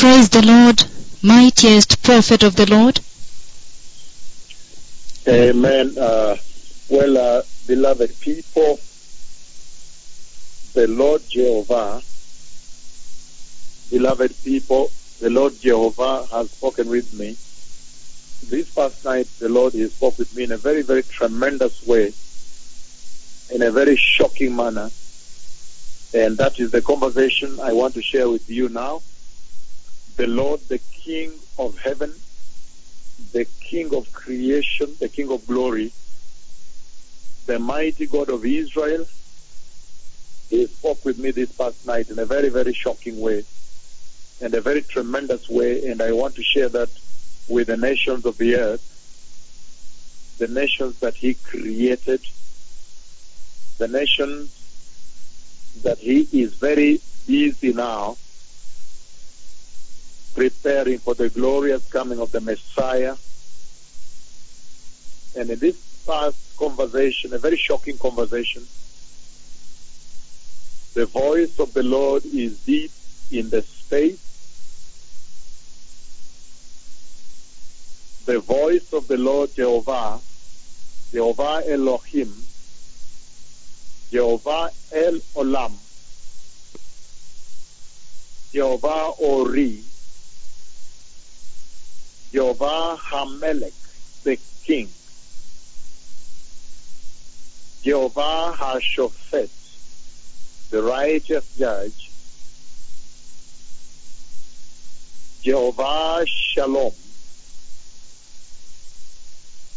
Praise the Lord, mightiest prophet of the Lord. Amen. Uh, well, uh, beloved people, the Lord Jehovah, beloved people, the Lord Jehovah has spoken with me. This past night, the Lord has spoke with me in a very, very tremendous way, in a very shocking manner. And that is the conversation I want to share with you now. The Lord, the King of heaven, the King of creation, the King of glory, the mighty God of Israel, he spoke with me this past night in a very, very shocking way and a very tremendous way, and I want to share that with the nations of the earth, the nations that he created, the nations that he is very busy now preparing for the glorious coming of the Messiah. And in this past conversation, a very shocking conversation, the voice of the Lord is deep in the space. The voice of the Lord Jehovah, Jehovah Elohim, Jehovah El Olam, Jehovah Ori, Jehovah Hamelech, the King, Jehovah Hashophet, the righteous judge, Jehovah Shalom,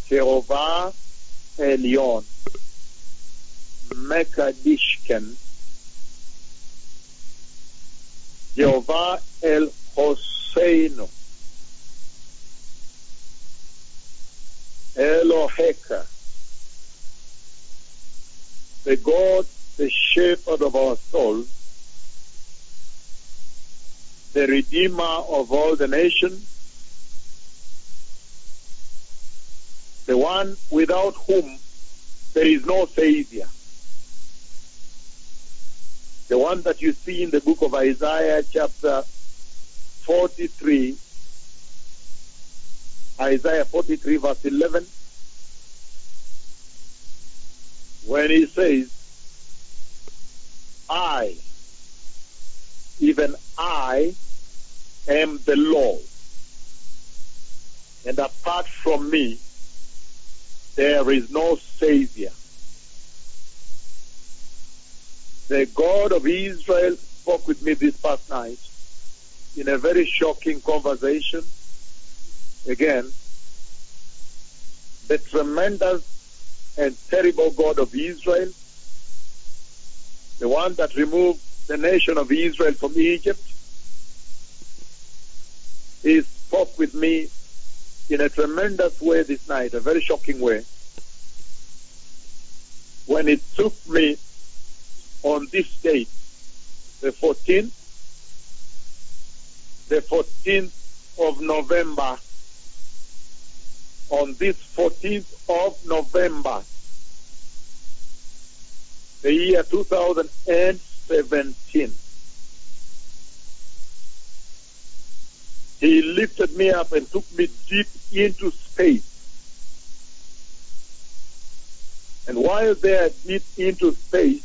Jehovah Elion, Mekadishken, Jehovah El Hoseinu, Eloheka, the God, the shepherd of our souls, the redeemer of all the nations, the one without whom there is no savior. The one that you see in the book of Isaiah chapter 43, Isaiah 43 verse 11, when he says, I, even I, am the Lord, and apart from me, there is no Savior. The God of Israel spoke with me this past night in a very shocking conversation. Again, the tremendous and terrible God of Israel, the one that removed the nation of Israel from Egypt, he spoke with me in a tremendous way this night, a very shocking way, when it took me on this date, the 14th, the 14th of November, on this 14th of November, the year 2017. He lifted me up and took me deep into space. And while there deep into space,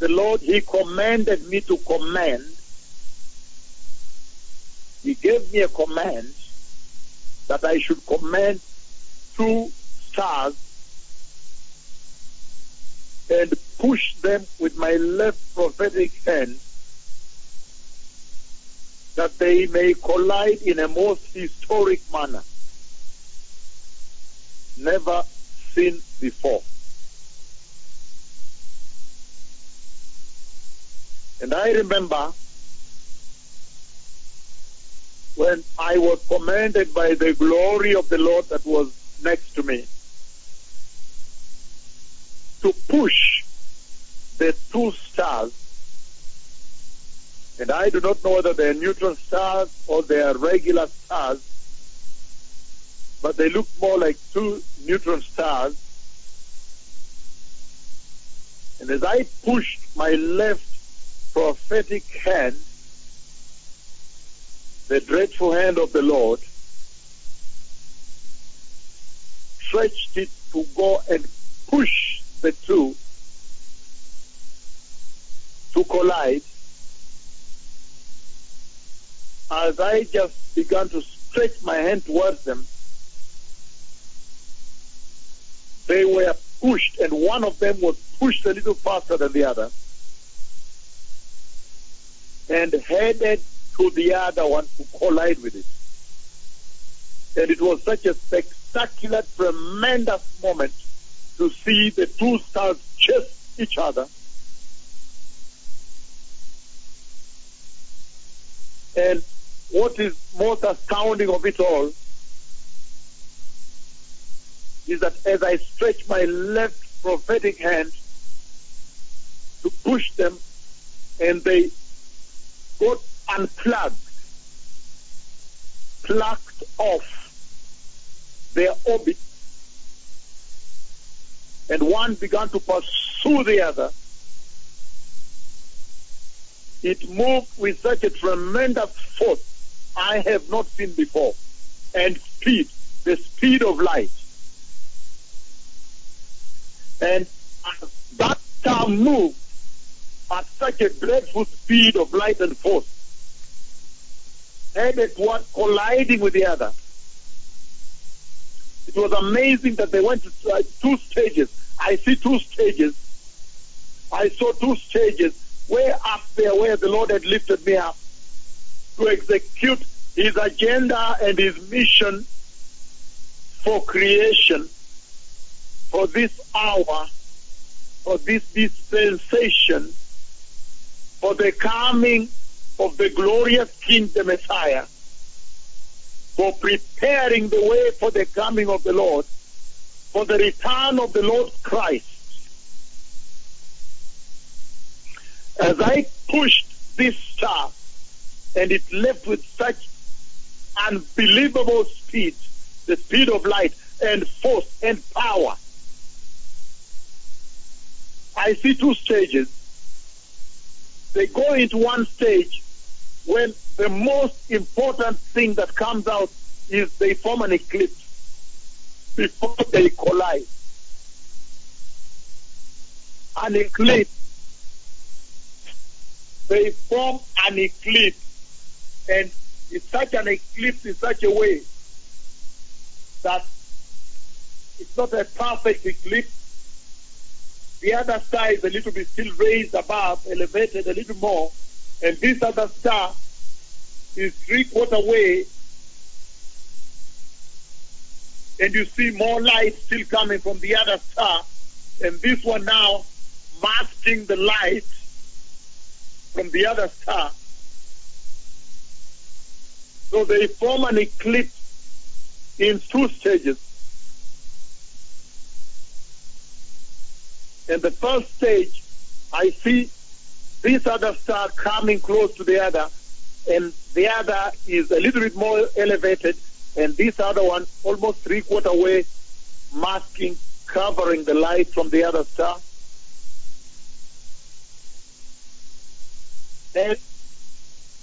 the Lord, He commanded me to command. He gave me a command that I should command two stars and push them with my left prophetic hand that they may collide in a most historic manner never seen before. And I remember when I was commanded by the glory of the Lord that was next to me to push the two stars. And I do not know whether they are neutron stars or they are regular stars, but they look more like two neutron stars. And as I pushed my left prophetic hand, the dreadful hand of the Lord, stretched it to go and push the two to collide. As I just began to stretch my hand towards them, they were pushed, and one of them was pushed a little faster than the other and headed to the other one to collide with it. And it was such a spectacular, tremendous moment to see the two stars chase each other. And what is most astounding of it all is that as I stretch my left prophetic hand to push them, and they got unplugged, plucked off their orbit, and one began to pursue the other. It moved with such a tremendous force I have not seen before, and speed, the speed of light. And that star moved at such a dreadful speed of light and force, headed toward colliding with the other. It was amazing that they went to uh, two stages. I see two stages. I saw two stages way up there where the Lord had lifted me up to execute his agenda and his mission for creation, for this hour, for this dispensation, for the coming of the glorious King, the Messiah, for preparing the way for the coming of the Lord, for the return of the Lord Christ. As I pushed this star, and it left with such unbelievable speed, the speed of light and force and power. I see two stages. They go into one stage when the most important thing that comes out is they form an eclipse before they collide. An eclipse. They form an eclipse. And it's such an eclipse in such a way that it's not a perfect eclipse. The other star is a little bit still raised above, elevated a little more, and this other star is three quarter way, and you see more light still coming from the other star, and this one now masking the light from the other star. So they form an eclipse in two stages. In the first stage, I see this other star coming close to the other, and the other is a little bit more elevated, and this other one almost three quarter way, masking, covering the light from the other star. Then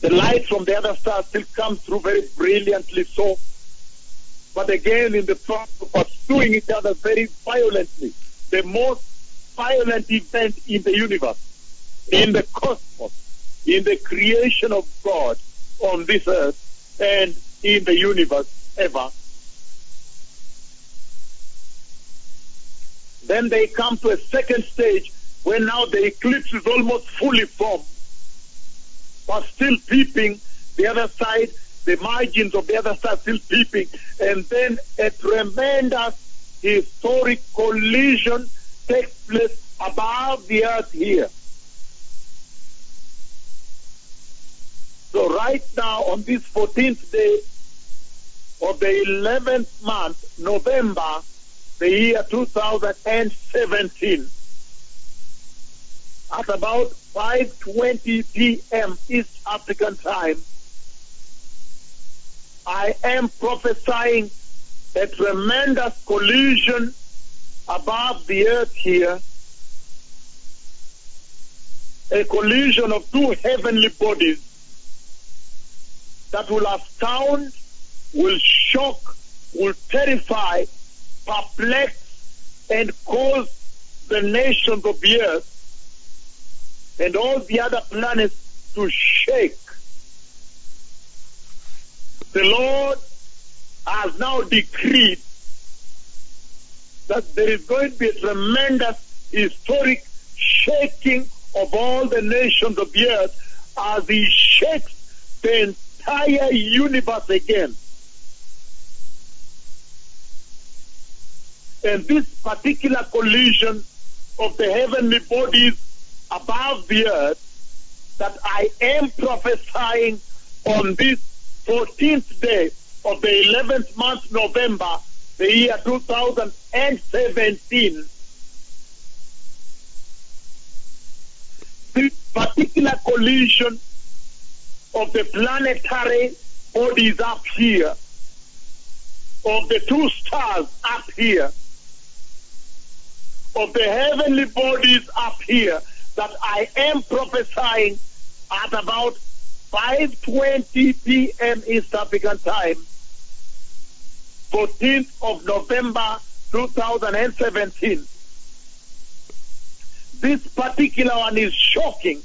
the light from the other star still comes through very brilliantly so. But again, in the front, pursuing each other very violently. The most violent event in the universe, in the cosmos, in the creation of God on this earth, and in the universe ever. Then they come to a second stage where now the eclipse is almost fully formed, but still peeping the other side, the margins of the other side still peeping, and then a tremendous historic collision takes place above the earth here. So right now on this 14th day of the 11th month, November, the year 2017, at about 5.20 p.m. East African time, I am prophesying a tremendous collision above the earth here a collision of two heavenly bodies that will astound, will shock, will terrify, perplex, and cause the nations of the earth and all the other planets to shake. The Lord has now decreed that there is going to be a tremendous historic shaking of all the nations of the earth as he shakes the entire universe again. And this particular collision of the heavenly bodies above the earth that I am prophesying on this 14th day of the 11th month, November, the year 2017. This particular collision of the planetary bodies up here, of the two stars up here, of the heavenly bodies up here that I am prophesying at about 5.20 p.m. East African time, 14th of November 2017. This particular one is shocking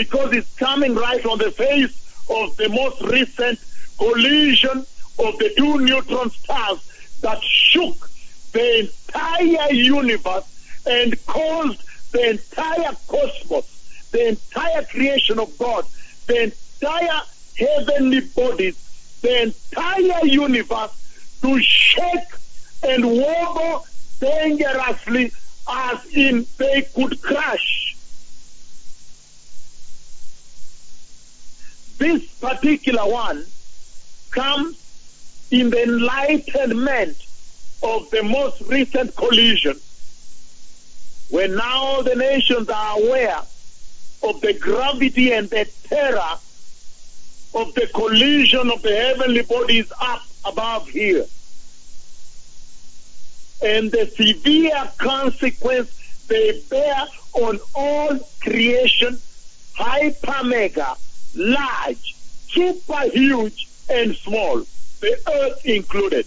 because it's coming right on the face of the most recent collision of the two neutron stars that shook the entire universe and caused the entire cosmos, the entire creation of God, the entire heavenly bodies, the entire universe to shake and wobble dangerously as in they could crash. This particular one comes in the enlightenment of the most recent collision, when now the nations are aware of the gravity and the terror of the collision of the heavenly bodies up above here. And the severe consequence they bear on all creation, hyper mega, large, super huge, and small, the earth included.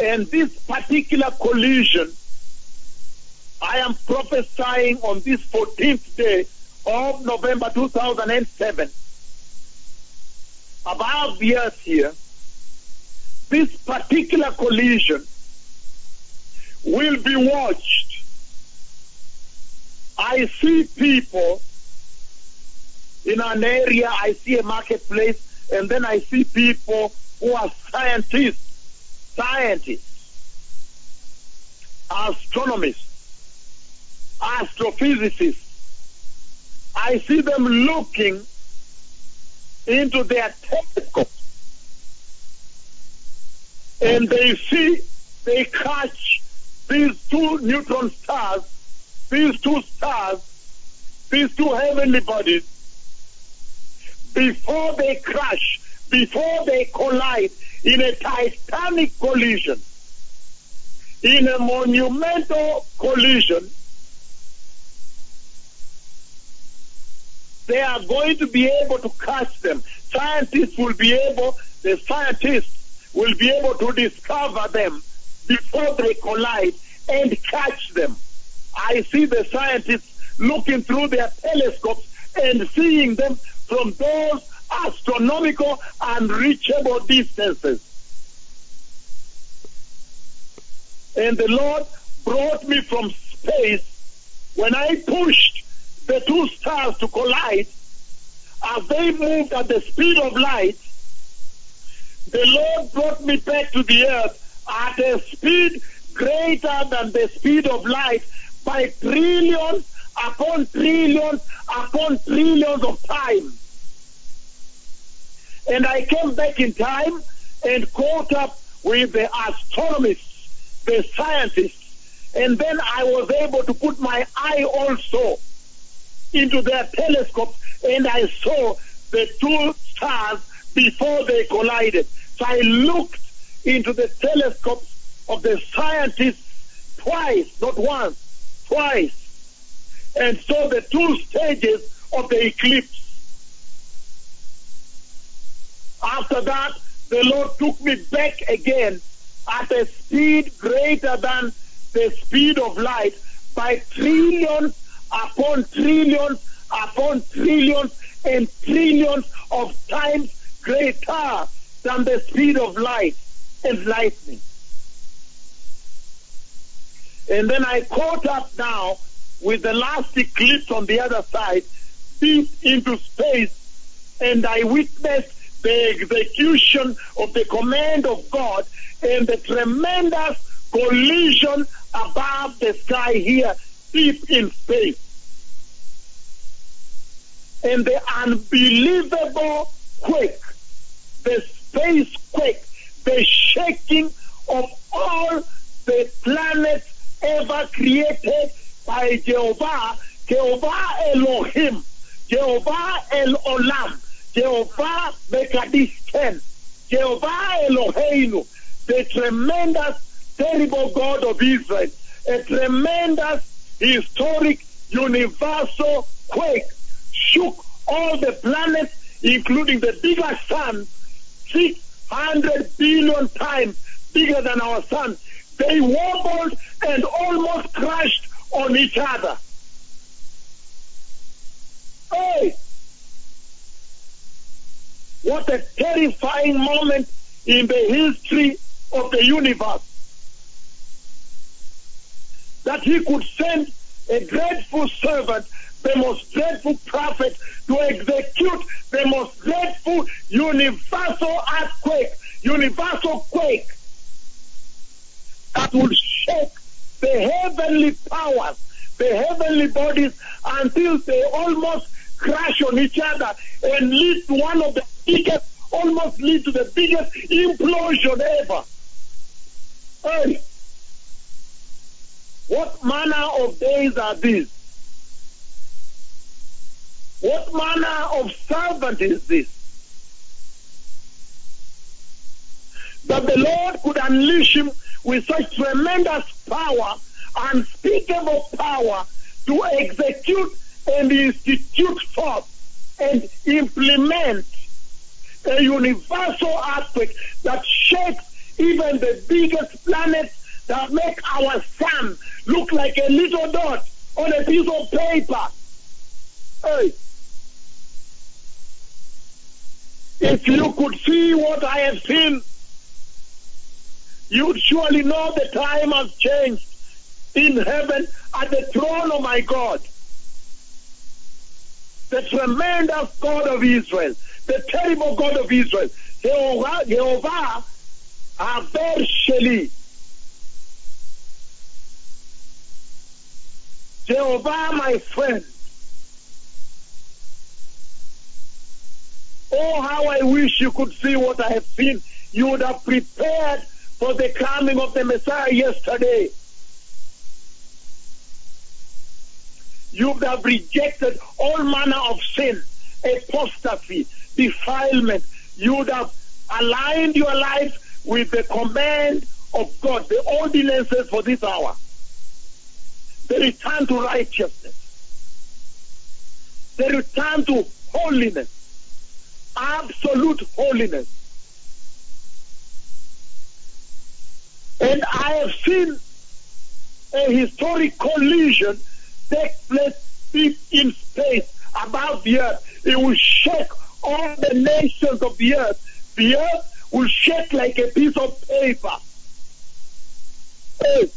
And this particular collision, I am prophesying on this 14th day of November 2007, above the earth here, this particular collision will be watched. I see people in an area, I see a marketplace, and then I see people who are scientists scientists, astronomers, astrophysicists. I see them looking into their telescope and they see, they catch these two neutron stars, these two stars, these two heavenly bodies before they crash, before they collide in a titanic collision, in a monumental collision, they are going to be able to catch them. Scientists will be able, the scientists will be able to discover them before they collide and catch them. I see the scientists looking through their telescopes and seeing them from those astronomical and reachable distances. And the Lord brought me from space when I pushed the two stars to collide. As they moved at the speed of light, the Lord brought me back to the earth at a speed greater than the speed of light by trillions upon trillions upon trillions of times. And I came back in time and caught up with the astronomers, the scientists, and then I was able to put my eye also into their telescope and I saw the two stars before they collided. So I looked into the telescopes of the scientists twice, not once, twice and saw the two stages of the eclipse. After that, the Lord took me back again at a speed greater than the speed of light by trillions upon trillions upon trillions and trillions of times greater than the speed of light and lightning. And then I caught up now with the last eclipse on the other side, deep into space, and I witnessed the execution of the command of God and the tremendous collision above the sky here, deep in space. And the unbelievable quake, the space quake, the shaking of all the planets ever created by Jehovah, Jehovah Elohim, Jehovah El Olam, Jehovah Mekadisken, Jehovah Eloheinu, the tremendous, terrible God of Israel, a tremendous, historic, universal quake shook all the planets, including the bigger sun, 600 billion times bigger than our sun. They wobbled and almost crashed on each other. Hey! What a terrifying moment in the history of the universe. That he could send a dreadful servant, the most dreadful prophet, to execute the most dreadful universal earthquake, universal quake that would shake the heavenly powers, the heavenly bodies until they almost crash on each other and lead to one of the biggest, almost lead to the biggest implosion ever. Hey, what manner of days are these? What manner of servant is this? That the Lord could unleash him with such tremendous power, unspeakable power, to execute and institute forth and implement a universal earthquake that shapes even the biggest planets that make our sun look like a little dot on a piece of paper. Hey. If you could see what I have seen, you'd surely know the time has changed in heaven at the throne of my God. The tremendous God of Israel, the terrible God of Israel, Jehovah, Jehovah Aver Sheli. Jehovah, my friend. Oh, how I wish you could see what I have seen. You would have prepared for the coming of the Messiah yesterday. You would have rejected all manner of sin, apostasy, defilement. You would have aligned your life with the command of God, the ordinances for this hour. The return to righteousness. The return to holiness. Absolute holiness. And I have seen a historic collision take place deep in space above the earth. It will shake all the nations of the earth. The earth will shake like a piece of paper. Hey,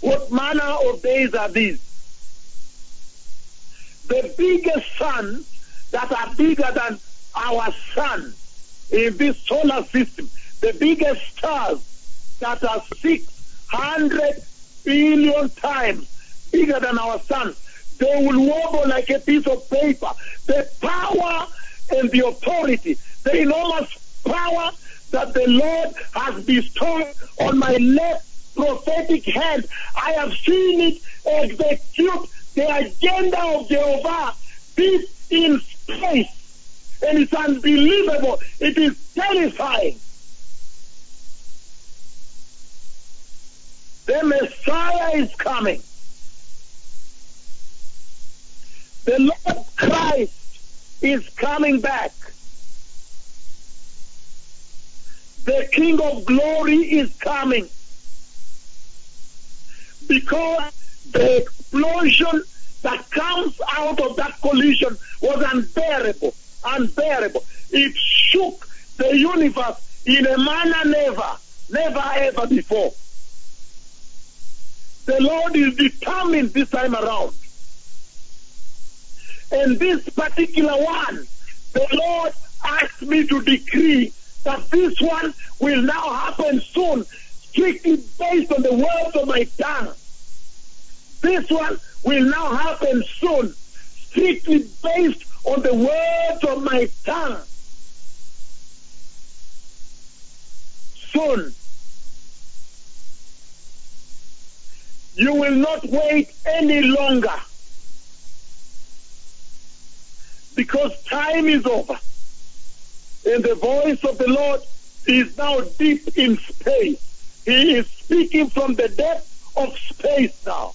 what manner of days are these? The biggest suns that are bigger than our sun in this solar system, the biggest stars that are 600 billion times bigger than our sun, they will wobble like a piece of paper. The power and the authority, the enormous power that the Lord has bestowed on my left prophetic hand, I have seen it execute the agenda of Jehovah deep in space. And it's unbelievable. It is terrifying. The Messiah is coming. The Lord Christ is coming back. The King of glory is coming. Because the explosion that comes out of that collision was unbearable, unbearable. It shook the universe in a manner never, never ever before. The Lord is determined this time around. And this particular one, the Lord asked me to decree that this one will now happen soon, strictly based on the words of my tongue. This one will now happen soon, strictly based on the words of my tongue. Soon. You will not wait any longer because time is over. And the voice of the Lord is now deep in space. He is speaking from the depth of space now.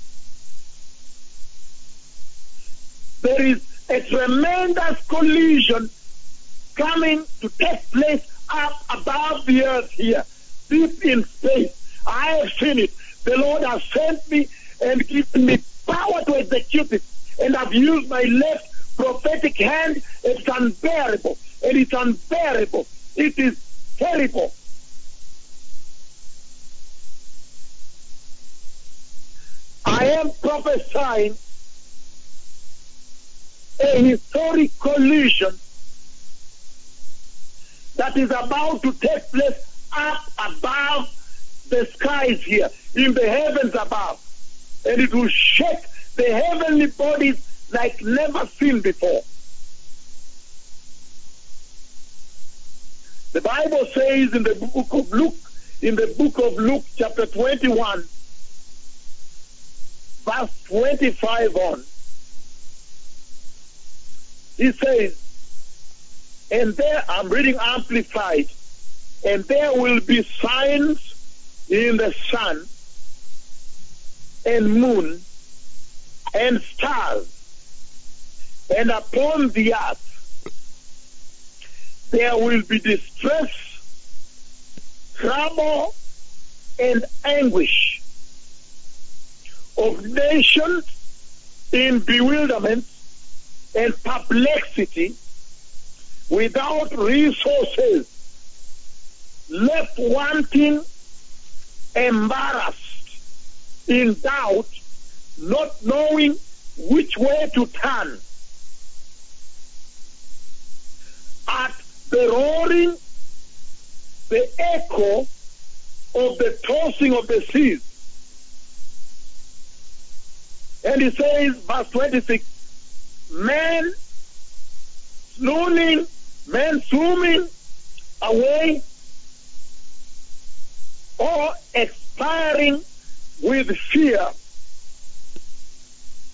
There is a tremendous collision coming to take place up above the earth here, deep in space. I have seen it. The Lord has sent me and given me power to execute it. And I've used my left prophetic hand. It's unbearable. And it's unbearable. It is terrible. I am prophesying a historic collision that is about to take place up above the skies here, in the heavens above. And it will shake the heavenly bodies like never seen before. The Bible says in the book of Luke, in the book of Luke, chapter 21, verse 25 on, he says, and there, I'm reading amplified, and there will be signs in the sun and moon and stars, and upon the earth there will be distress, trouble, and anguish of nations in bewilderment and perplexity without resources, left wanting, embarrassed, in doubt, not knowing which way to turn. At the roaring, the echo of the tossing of the seas. And he says, verse 26, men swooning, men swimming away or expiring with fear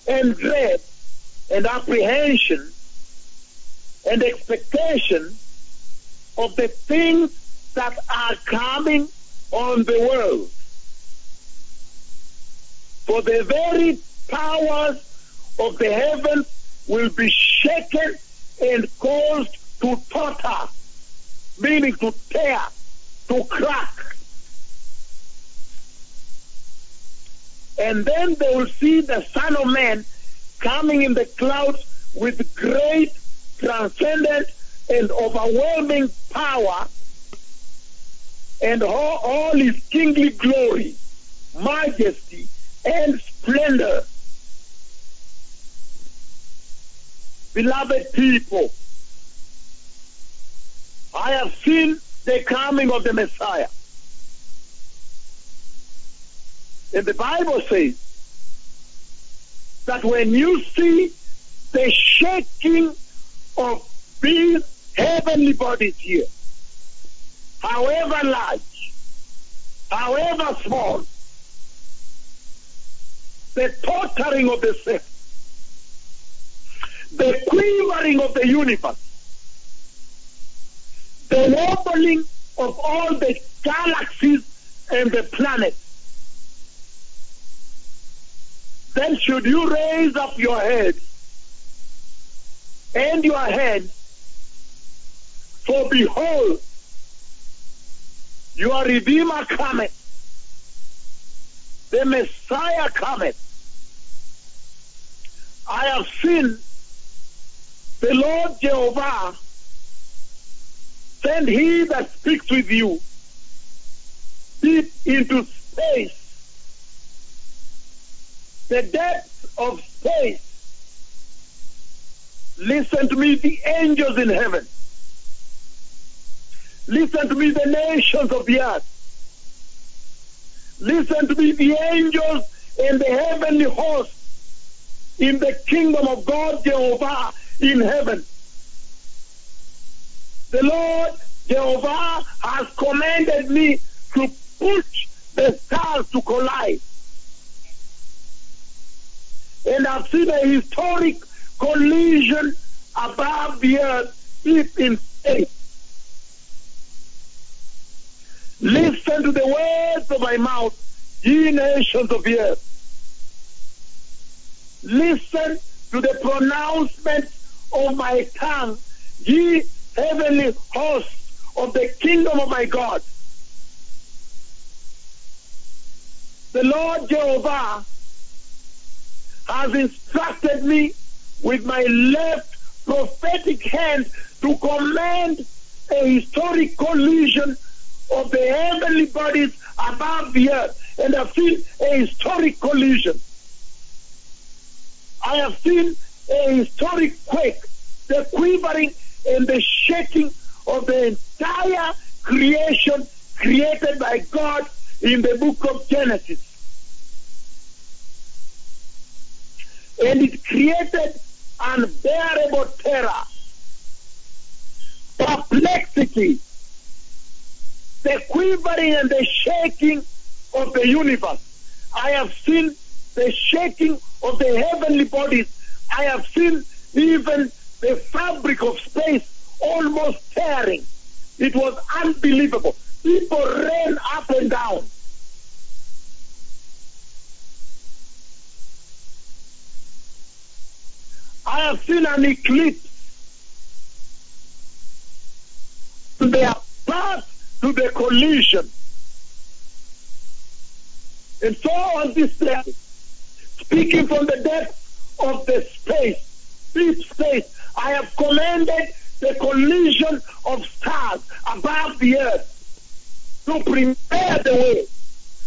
and dread and apprehension and expectation of the things that are coming on the world. For the very powers of the heavens will be shaken and caused to totter, meaning to tear, to crack. And then they will see the Son of Man coming in the clouds with great, transcendent, and overwhelming power and all, all his kingly glory, majesty, and splendor. Beloved people, I have seen the coming of the Messiah. And the Bible says that when you see the shaking of these heavenly bodies here, however large, however small, the tottering of the sea, the quivering of the universe, the wobbling of all the galaxies and the planets, then should you raise up your head and your hand, for behold, your Redeemer cometh, the Messiah cometh. I have seen the Lord Jehovah send he that speaks with you deep into space, the depths of space. Listen to me, the angels in heaven. Listen to me, the nations of the earth. Listen to me, the angels and the heavenly host in the kingdom of God Jehovah in heaven. The Lord Jehovah has commanded me to push the stars to collide. And I've seen a historic collision above the earth, deep in space. Listen to the words of my mouth, ye nations of the earth. Listen to the pronouncement of my tongue, ye heavenly hosts of the kingdom of my God. The Lord Jehovah has instructed me with my left prophetic hand to command a historic collision of the heavenly bodies above the earth. And I've seen a historic collision. I have seen a historic quake, the quivering and the shaking of the entire creation created by God in the book of Genesis. And it created unbearable terror, perplexity, the quivering and the shaking of the universe. I have seen the shaking of the heavenly bodies. I have seen even the fabric of space almost tearing. It was unbelievable. People ran up and down. I have seen an eclipse. They are part to the collision. And so on this day, speaking from the depth of the space, deep space, I have commanded the collision of stars above the earth to prepare the way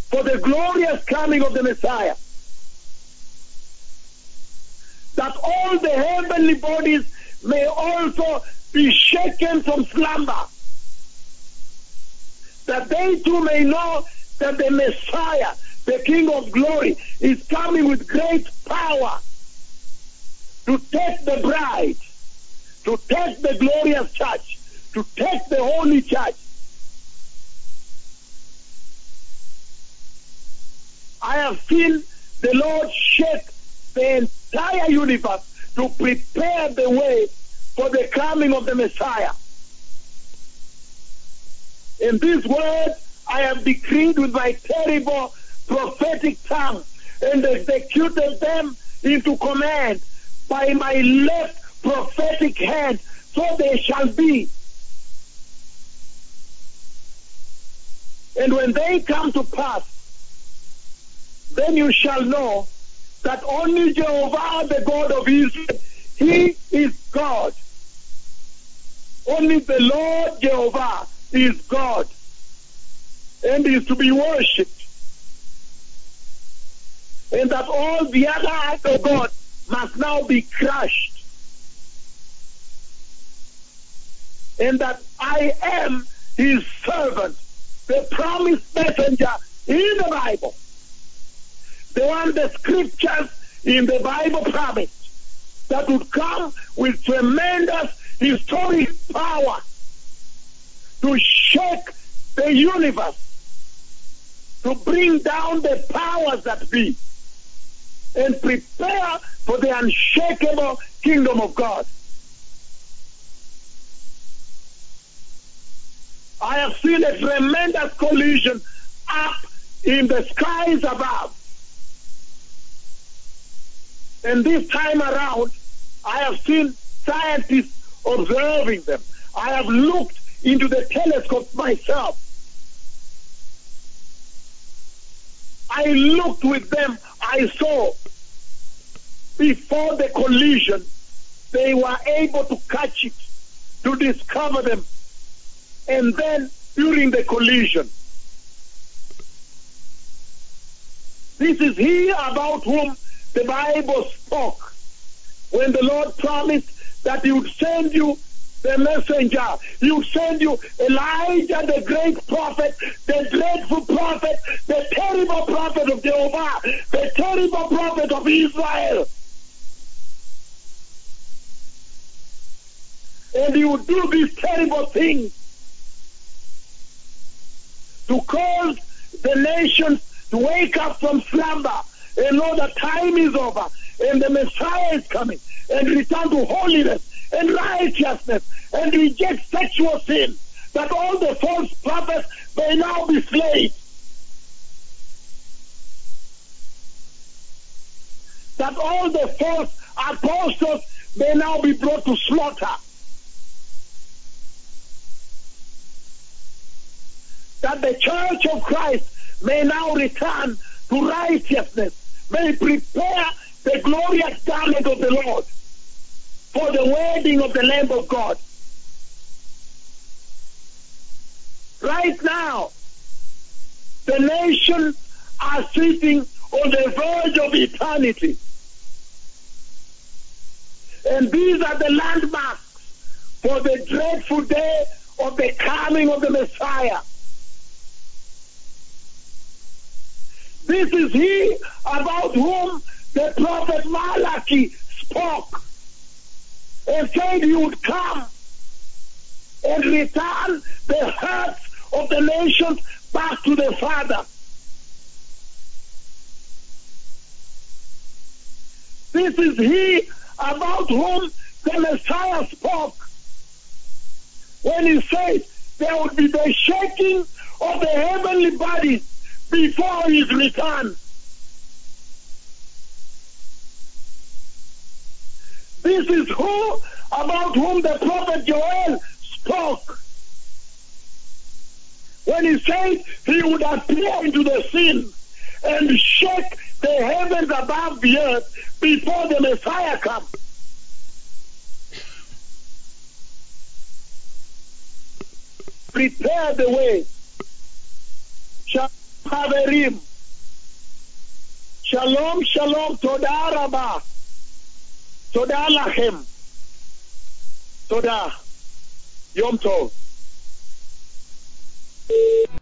for the glorious coming of the Messiah. That all the heavenly bodies may also be shaken from slumber. That they too may know that the Messiah, the King of glory, is coming with great power to take the bride, to take the glorious church, to take the holy church. I have seen the Lord shake the entire universe to prepare the way for the coming of the Messiah. In this word, I have decreed with my terrible prophetic tongue and executed them into command by my left prophetic hand, so they shall be. And when they come to pass, then you shall know that only Jehovah, the God of Israel, He is God. Only the Lord Jehovah is God and is to be worshipped. And that all the other acts of God must now be crushed. And that I am his servant, the promised messenger in the Bible. The one the scriptures in the Bible promised that would come with tremendous historic power to shake the universe, to bring down the powers that be, and prepare for the unshakable kingdom of God. I have seen a tremendous collision up in the skies above. And this time around, I have seen scientists observing them. I have looked into the telescope myself. I looked with them. I saw before the collision, they were able to catch it, to discover them. And then during the collision, this is he about whom the Bible spoke when the Lord promised that he would send you the messenger. He would send you Elijah, the great prophet, the dreadful prophet, the terrible prophet of Jehovah, the terrible prophet of Israel. And he would do these terrible things to cause the nations to wake up from slumber and know that time is over and the Messiah is coming and return to holiness and righteousness and reject sexual sin that all the false prophets may now be slain. That all the false apostles may now be brought to slaughter. That the church of Christ may now return to righteousness, may prepare the glorious garment of the Lord for the wedding of the Lamb of God. Right now, the nations are sitting on the verge of eternity. And these are the landmarks for the dreadful day of the coming of the Messiah. This is he about whom the prophet Malachi spoke and said he would come and return the hearts of the nations back to the Father. This is he about whom the Messiah spoke when he said there would be the shaking of the heavenly bodies before his return. This is who about whom the prophet Joel spoke when he said he would appear into the scene and shake the heavens above the earth before the Messiah comes. Prepare the way. חברים. שלום, שלום, תודה רבה. תודה לכם. תודה. יום טוב.